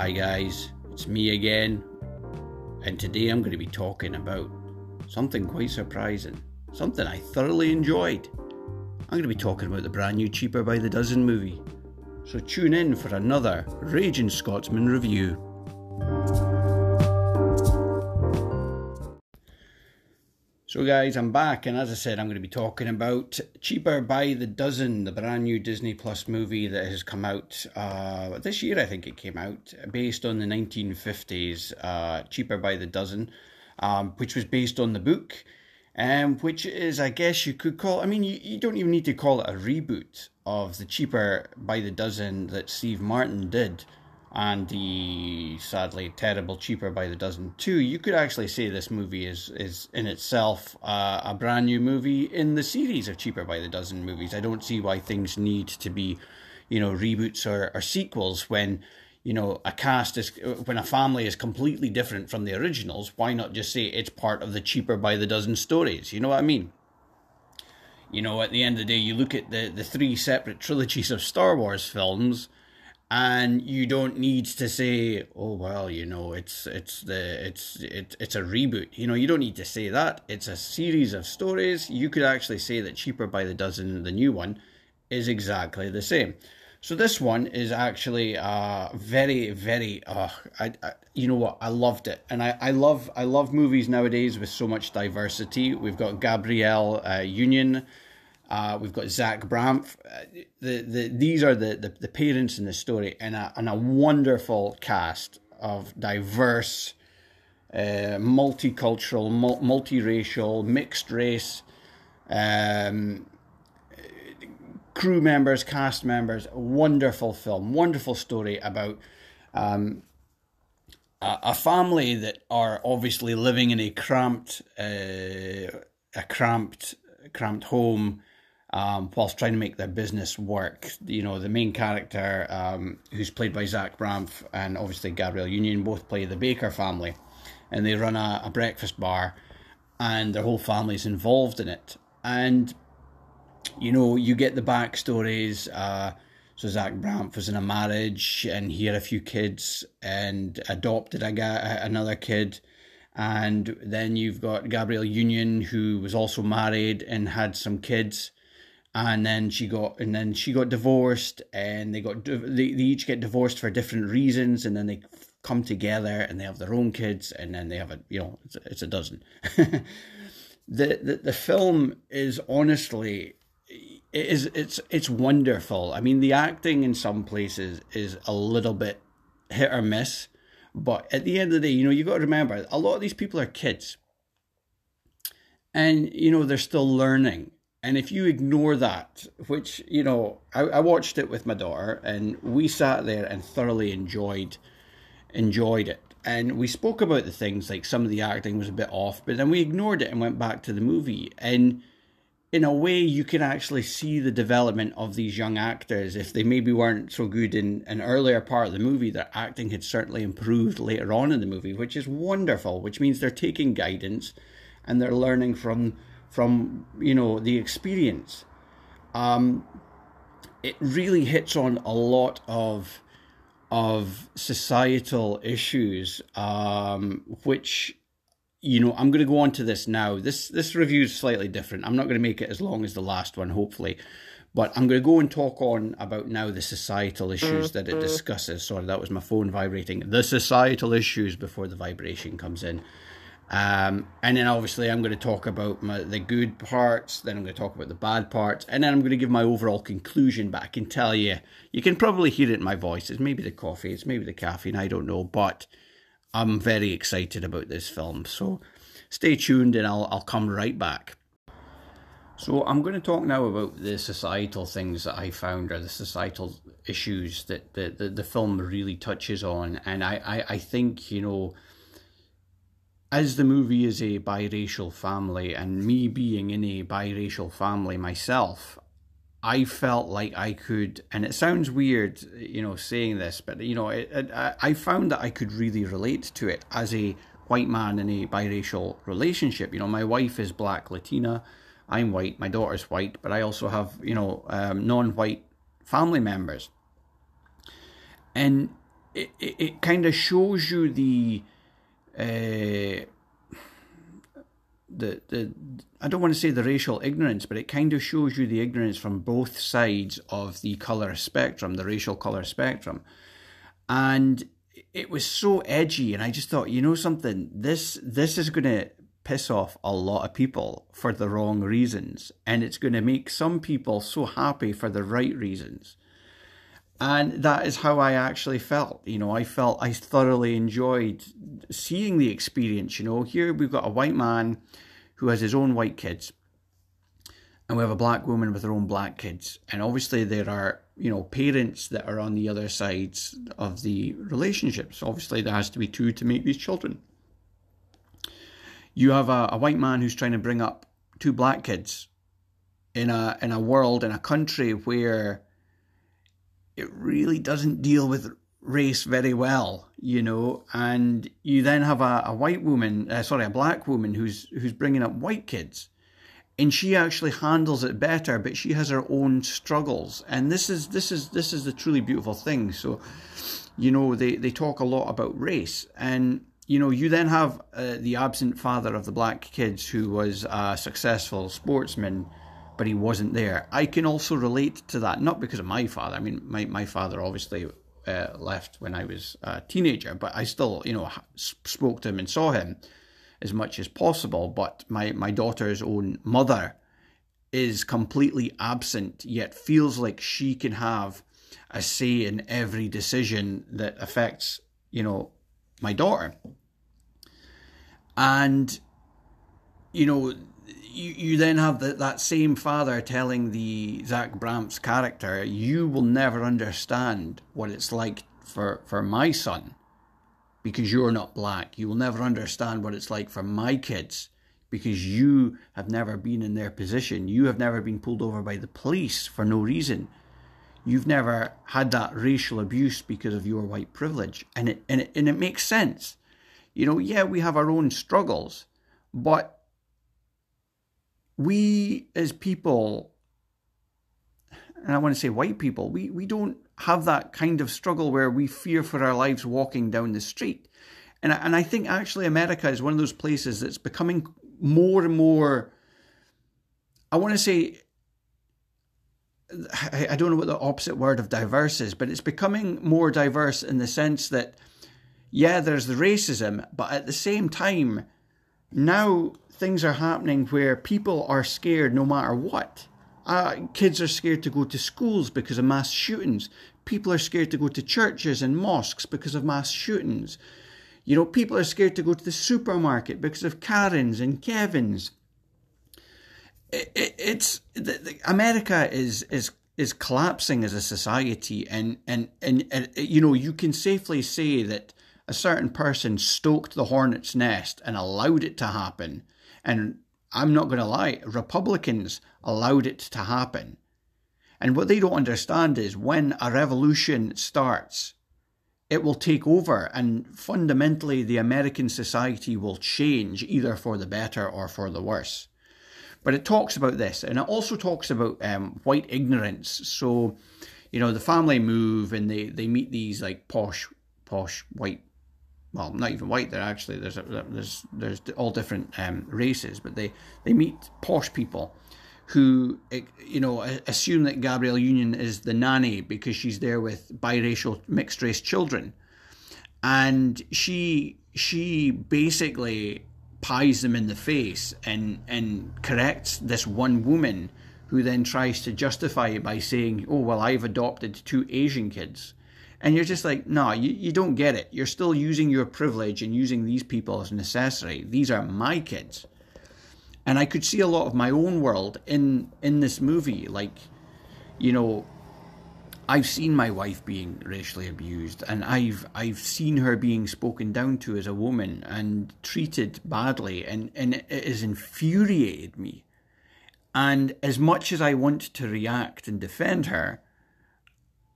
Hi, guys, it's me again, and today I'm going to be talking about something quite surprising, something I thoroughly enjoyed. I'm going to be talking about the brand new Cheaper by the Dozen movie. So tune in for another Raging Scotsman review. So, guys, I'm back, and as I said, I'm going to be talking about Cheaper by the Dozen, the brand new Disney Plus movie that has come out uh, this year. I think it came out based on the 1950s uh, Cheaper by the Dozen, um, which was based on the book, um, which is, I guess, you could call. I mean, you, you don't even need to call it a reboot of the Cheaper by the Dozen that Steve Martin did and the sadly terrible cheaper by the dozen. Two you could actually say this movie is is in itself uh, a brand new movie in the series of cheaper by the dozen movies. I don't see why things need to be you know reboots or, or sequels when you know a cast is when a family is completely different from the originals. Why not just say it's part of the cheaper by the dozen stories? You know what i mean? You know at the end of the day you look at the the three separate trilogies of star wars films and you don't need to say oh well you know it's it's the it's it, it's a reboot. You know you don't need to say that. It's a series of stories. You could actually say that cheaper by the dozen the new one is exactly the same. So this one is actually uh very very uh I, I you know what? I loved it. And I I love I love movies nowadays with so much diversity. We've got Gabrielle uh, Union uh, we've got Zach Braff. Uh, the, the, these are the, the, the parents in the story, and a, and a wonderful cast of diverse, uh, multicultural, mul- multiracial, mixed race um, crew members, cast members. Wonderful film, wonderful story about um, a, a, family that are obviously living in a cramped, uh, a cramped, cramped home um, whilst trying to make their business work. You know, the main character, um, who's played by Zach Braff, and obviously Gabrielle Union, both play the Baker family, and they run a, a breakfast bar, and their whole family's involved in it. And you know, you get the backstories. Uh, so Zach Braff was in a marriage, and he had a few kids, and adopted a another kid. And then you've got Gabrielle Union, who was also married and had some kids and then she got and then she got divorced and they got they, they each get divorced for different reasons and then they come together and they have their own kids and then they have a you know it's a, it's a dozen. The, the the film is honestly it is it's it's wonderful. I mean the acting in some places is a little bit hit or miss but at the end of the day you know you got to remember a lot of these people are kids. And you know they're still learning and if you ignore that, which, you know, I, I watched it with my daughter and we sat there and thoroughly enjoyed enjoyed it. And we spoke about the things like some of the acting was a bit off, but then we ignored it and went back to the movie. And in a way, you can actually see the development of these young actors. If they maybe weren't so good in an earlier part of the movie, their acting had certainly improved later on in the movie, which is wonderful, which means they're taking guidance and they're learning from from you know the experience. Um, it really hits on a lot of of societal issues, um, which you know I'm going to go on to this now. This this review is slightly different. I'm not going to make it as long as the last one, hopefully. But I'm going to go and talk on about now the societal issues that it mm-hmm. discusses. Sorry, that was my phone vibrating. The societal issues before the vibration comes in. Um, and then obviously I'm going to talk about my, the good parts, then I'm going to talk about the bad parts, and then I'm going to give my overall conclusion. But I can tell you, you can probably hear it in my voice. It's maybe the coffee, it's maybe the caffeine, I don't know. But I'm very excited about this film. So stay tuned and I'll, I'll come right back. So I'm going to talk now about the societal things that I found or the societal issues that the, the, the film really touches on. And I, I, I think, you know, as the movie is a biracial family, and me being in a biracial family myself, I felt like I could, and it sounds weird, you know, saying this, but you know, it, it, I found that I could really relate to it as a white man in a biracial relationship. You know, my wife is black Latina, I'm white, my daughter's white, but I also have, you know, um, non-white family members, and it, it, it kind of shows you the uh, the the I don't want to say the racial ignorance, but it kind of shows you the ignorance from both sides of the color spectrum, the racial color spectrum, and it was so edgy, and I just thought, you know something, this this is going to piss off a lot of people for the wrong reasons, and it's going to make some people so happy for the right reasons. And that is how I actually felt. You know, I felt I thoroughly enjoyed seeing the experience. You know, here we've got a white man who has his own white kids, and we have a black woman with her own black kids. And obviously, there are, you know, parents that are on the other sides of the relationships. Obviously, there has to be two to make these children. You have a, a white man who's trying to bring up two black kids in a in a world in a country where it really doesn't deal with race very well, you know. And you then have a, a white woman, uh, sorry, a black woman who's who's bringing up white kids, and she actually handles it better, but she has her own struggles. And this is this is this is the truly beautiful thing. So, you know, they they talk a lot about race and. You know, you then have uh, the absent father of the black kids who was a successful sportsman but he wasn't there. I can also relate to that, not because of my father. I mean, my, my father obviously uh, left when I was a teenager, but I still, you know, spoke to him and saw him as much as possible. But my, my daughter's own mother is completely absent, yet feels like she can have a say in every decision that affects, you know, my daughter. And, you know, you, you then have the, that same father telling the Zach Braff's character, you will never understand what it's like for, for my son because you're not black. You will never understand what it's like for my kids because you have never been in their position. You have never been pulled over by the police for no reason. You've never had that racial abuse because of your white privilege. And it, and it, and it makes sense. You know, yeah, we have our own struggles, but we as people, and I want to say white people, we, we don't have that kind of struggle where we fear for our lives walking down the street. And, and I think actually America is one of those places that's becoming more and more, I want to say, I don't know what the opposite word of diverse is, but it's becoming more diverse in the sense that, yeah, there's the racism, but at the same time, now things are happening where people are scared no matter what. Uh, kids are scared to go to schools because of mass shootings. People are scared to go to churches and mosques because of mass shootings. You know, people are scared to go to the supermarket because of Karens and Kevins. It, it, it's the, the, America is is is collapsing as a society, and, and and and you know you can safely say that a certain person stoked the hornet's nest and allowed it to happen and I'm not going to lie, Republicans allowed it to happen. And what they don't understand is when a revolution starts, it will take over and fundamentally the American society will change either for the better or for the worse. But it talks about this and it also talks about um, white ignorance. So, you know, the family move and they, they meet these like posh, posh white well, not even white. They're actually there's a, there's there's all different um, races, but they they meet posh people who you know assume that Gabrielle Union is the nanny because she's there with biracial mixed race children, and she she basically pies them in the face and and corrects this one woman who then tries to justify it by saying, "Oh well, I've adopted two Asian kids." And you're just like, no, you, you don't get it. You're still using your privilege and using these people as necessary. These are my kids. And I could see a lot of my own world in in this movie. Like, you know, I've seen my wife being racially abused and I've I've seen her being spoken down to as a woman and treated badly and, and it has infuriated me. And as much as I want to react and defend her,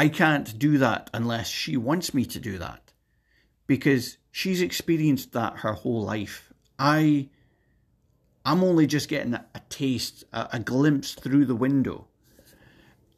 I can't do that unless she wants me to do that because she's experienced that her whole life. I I'm only just getting a, taste, a, a glimpse through the window.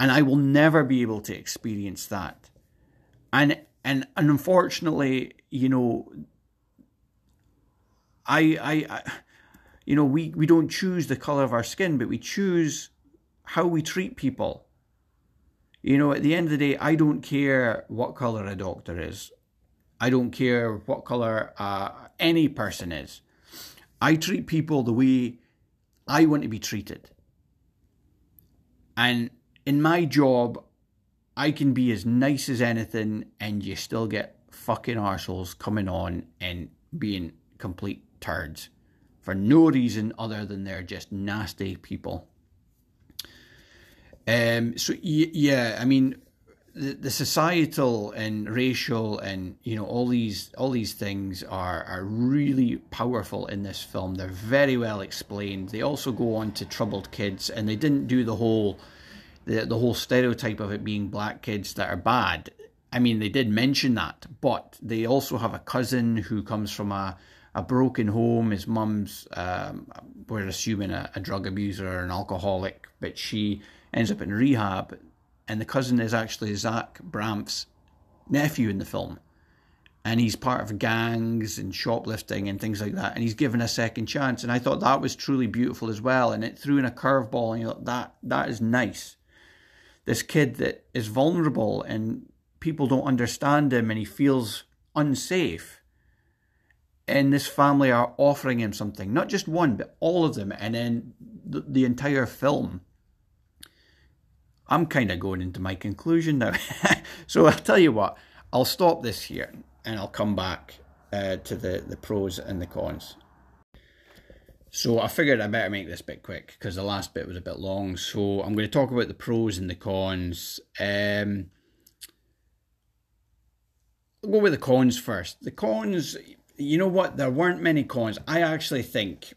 And I will never be able to experience that. And and and unfortunately, you know, I, I, I, you know, we we don't choose the color of our skin, but we choose how we treat people. You know, at the end of the day, I don't care what color a doctor is. I don't care what color uh, any person is. I treat people the way I want to be treated. And in my job, I can be as nice as anything, and you still get fucking arseholes coming on and being complete turds for no reason other than they're just nasty people. Um, so yeah, I mean, the, the societal and racial and you know all these all these things are are really powerful in this film. They're very well explained. They also go on to troubled kids, and they didn't do the whole the the whole stereotype of it being black kids that are bad. I mean, they did mention that, but they also have a cousin who comes from a a broken home. His mum's, um, we're assuming, a, a drug abuser or an alcoholic, but she ends up in rehab. And the cousin is actually Zach Braff's nephew in the film. And he's part of gangs and shoplifting and things like that. And he's given a second chance. And I thought that was truly beautiful as well. And it threw in a curveball, and you thought, that, that is nice this kid that is vulnerable and people don't understand him and he feels unsafe. And this family are offering him something, not just one, but all of them, and then the, the entire film. I'm kind of going into my conclusion now. so I'll tell you what, I'll stop this here and I'll come back uh, to the, the pros and the cons. So I figured I better make this bit quick because the last bit was a bit long. So I'm going to talk about the pros and the cons. Um, I'll go with the cons first. The cons, you know what? There weren't many cons. I actually think,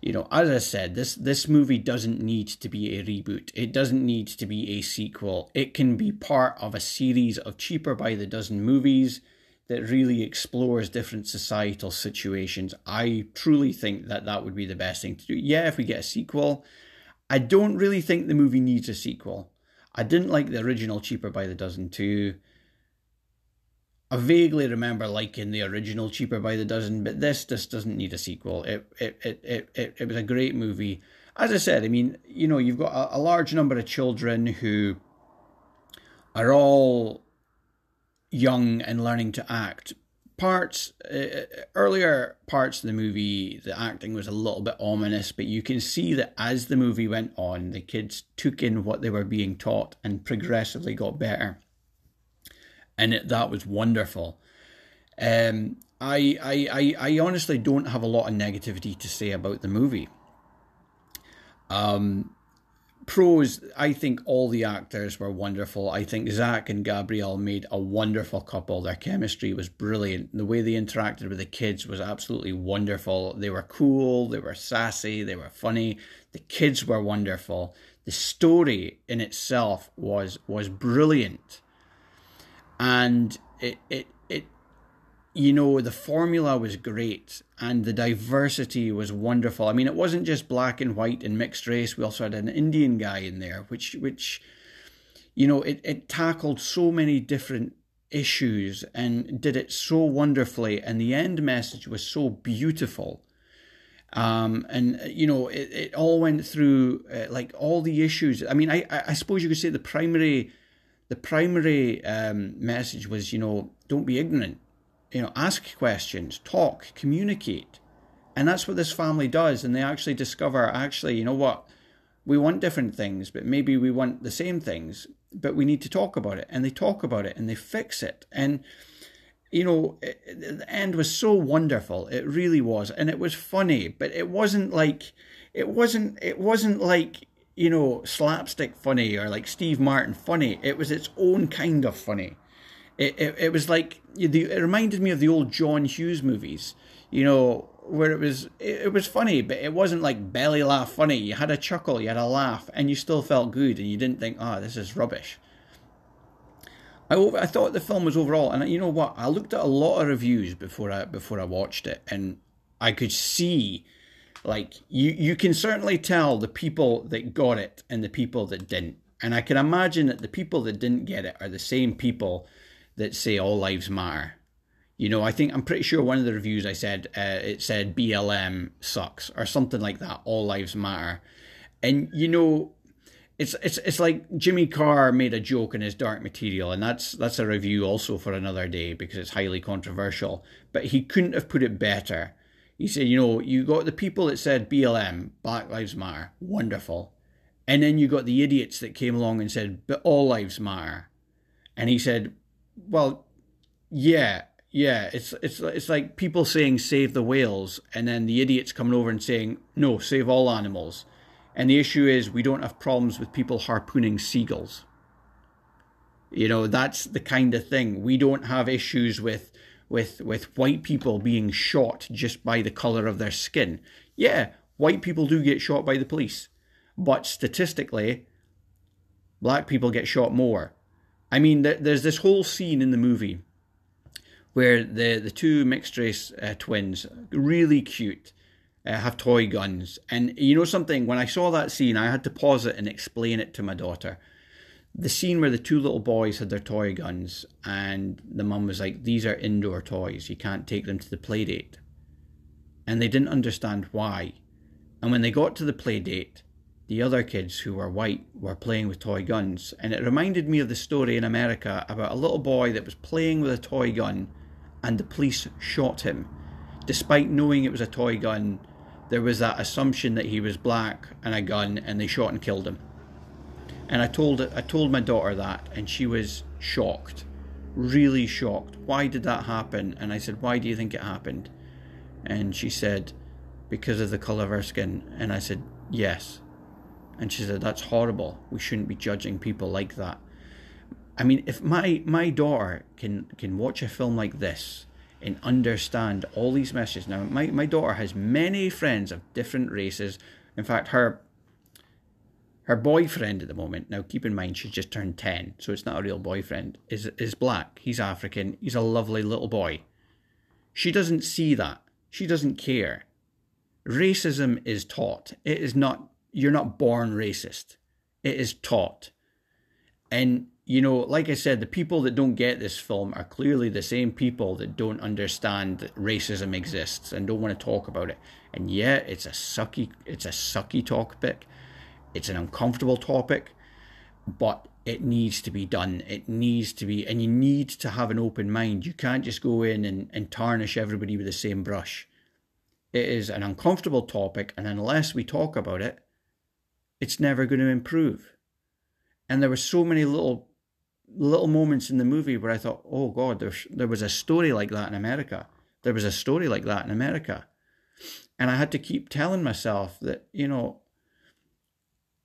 you know, as I said, this this movie doesn't need to be a reboot. It doesn't need to be a sequel. It can be part of a series of cheaper by the dozen movies that really explores different societal situations. I truly think that that would be the best thing to do. Yeah, if we get a sequel, I don't really think the movie needs a sequel. I didn't like the original Cheaper by the Dozen too. I vaguely remember liking the original Cheaper by the Dozen, but this just doesn't need a sequel. It it it it it, it was a great movie. As I said, I mean, you know, you've got a, a large number of children who are all young and learning to act. Parts uh, earlier parts of the movie, the acting was a little bit ominous, but you can see that as the movie went on, the kids took in what they were being taught and progressively got better, and it, that was wonderful. Um, I, I, I, I honestly don't have a lot of negativity to say about the movie. Um, pros, I think all the actors were wonderful. I think Zach and Gabrielle made a wonderful couple. Their chemistry was brilliant. The way they interacted with the kids was absolutely wonderful. They were cool, they were sassy, they were funny. The kids were wonderful. The story in itself was was brilliant. And it it it you know, the formula was great and the diversity was wonderful. I mean, it wasn't just black and white and mixed race. We also had an Indian guy in there, which, which, you know, it, it tackled so many different issues and did it so wonderfully. And the end message was so beautiful. Um, and you know, it, it all went through uh, like all the issues. I mean, I, I suppose you could say the primary, the primary um, message was, you know, don't be ignorant you know, ask questions, talk, communicate. And that's what this family does. And they actually discover, actually, you know what? We want different things, but maybe we want the same things, but we need to talk about it. And they talk about it and they fix it. And, you know, it, the end was so wonderful. It really was. And it was funny, but it wasn't like, it wasn't, it wasn't like, you know, slapstick funny or like Steve Martin funny. It was its own kind of funny. It, it, it was like it reminded me of the old John Hughes movies, you know, where it was it, was funny, but it wasn't like belly laugh funny. You had a chuckle, you had a laugh, and you still felt good, and you didn't think, "Oh, this is rubbish." I I thought the film was overall, and you know what? I looked at a lot of reviews before I before I watched it, and I could see, like you you can certainly tell the people that got it and the people that didn't, and I can imagine that the people that didn't get it are the same people that say all lives matter. You know, I think I'm pretty sure one of the reviews I said uh, it said BLM sucks or something like that. All lives matter, and you know, it's it's it's like Jimmy Carr made a joke in his Dark Material, and that's that's a review also for another day because it's highly controversial. But he couldn't have put it better. He said, you know, you got the people that said BLM, Black Lives Matter, wonderful, and then you got the idiots that came along and said, but all lives matter, and he said, well, yeah, yeah, it's it's it's like people saying save the whales, and then the idiots coming over and saying no, save all animals and the issue is, we don't have problems with people harpooning seagulls. You know, that's the kind of thing. We don't have issues with with with white people being shot just by the color of their skin. Yeah, white people do get shot by the police, but statistically, black people get shot more. I mean, there's this whole scene in the movie where the the two mixed race uh, twins, really cute, uh, have toy guns. And you know something? When I saw that scene, I had to pause it and explain it to my daughter. The scene where the two little boys had their toy guns, and the mum was like, These are indoor toys. You can't take them to the play date. And they didn't understand why. And when they got to the play date, the other kids who were white were playing with toy guns. And it reminded me of the story in America about a little boy that was playing with a toy gun and the police shot him. Despite knowing it was a toy gun, there was that assumption that he was black and a gun, and they shot and killed him. And I told I told my daughter that, and she was shocked, really shocked. Why did that happen? And I said, Why do you think it happened? And she said, Because of the colour of her skin. And I said, Yes. And she said, That's horrible. We shouldn't be judging people like that. I mean, if my my daughter can can watch a film like this and understand all these messages. Now, my, my daughter has many friends of different races. In fact, her her boyfriend at the moment, now keep in mind she's just turned 10, so it's not a real boyfriend, is, is black. He's African. He's a lovely little boy. She doesn't see that. She doesn't care. Racism is taught. It is not, you're not born racist. It is taught. And you know, like I said, the people that don't get this film are clearly the same people that don't understand that racism exists and don't want to talk about it. And yet it's a sucky, it's a sucky topic. It's an uncomfortable topic, but it needs to be done. It needs to be, and you need to have an open mind. You can't just go in and, and tarnish everybody with the same brush. It is an uncomfortable topic, and unless we talk about it, it's never going to improve. And there were so many little little moments in the movie where I thought, oh God, there, there was a story like that in America. There was a story like that in America. And I had to keep telling myself that, you know,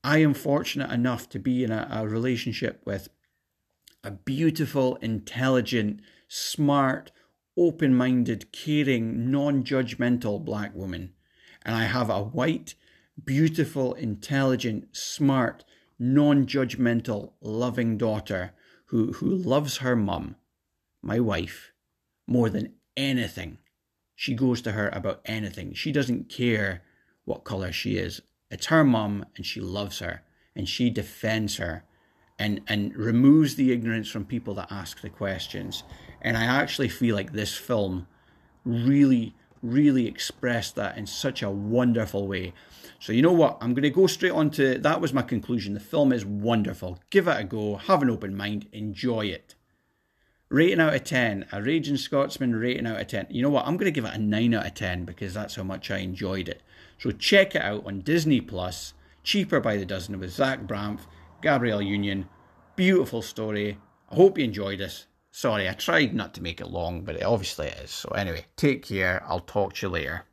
I am fortunate enough to be in a, a relationship with a beautiful, intelligent, smart, open minded, caring, non judgmental black woman. And I have a white, beautiful, intelligent, smart, non judgmental, loving daughter who, who loves her mum, my wife, more than anything. She goes to her about anything. She doesn't care what colour she is. It's her mum and she loves her and she defends her and, and removes the ignorance from people that ask the questions. And I actually feel like this film really, really expressed that in such a wonderful way. So you know what? I'm going to go straight on to that was my conclusion. The film is wonderful. Give it a go. Have an open mind. Enjoy it. Rating out of 10. A Raging Scotsman rating out of 10. You know what? I'm going to give it a 9 out of 10 because that's how much I enjoyed it. So check it out on Disney Plus. Cheaper by the dozen with Zach Braff, Gabrielle Union. Beautiful story. I hope you enjoyed this. Sorry, I tried not to make it long, but it obviously is. So anyway, take care. I'll talk to you later.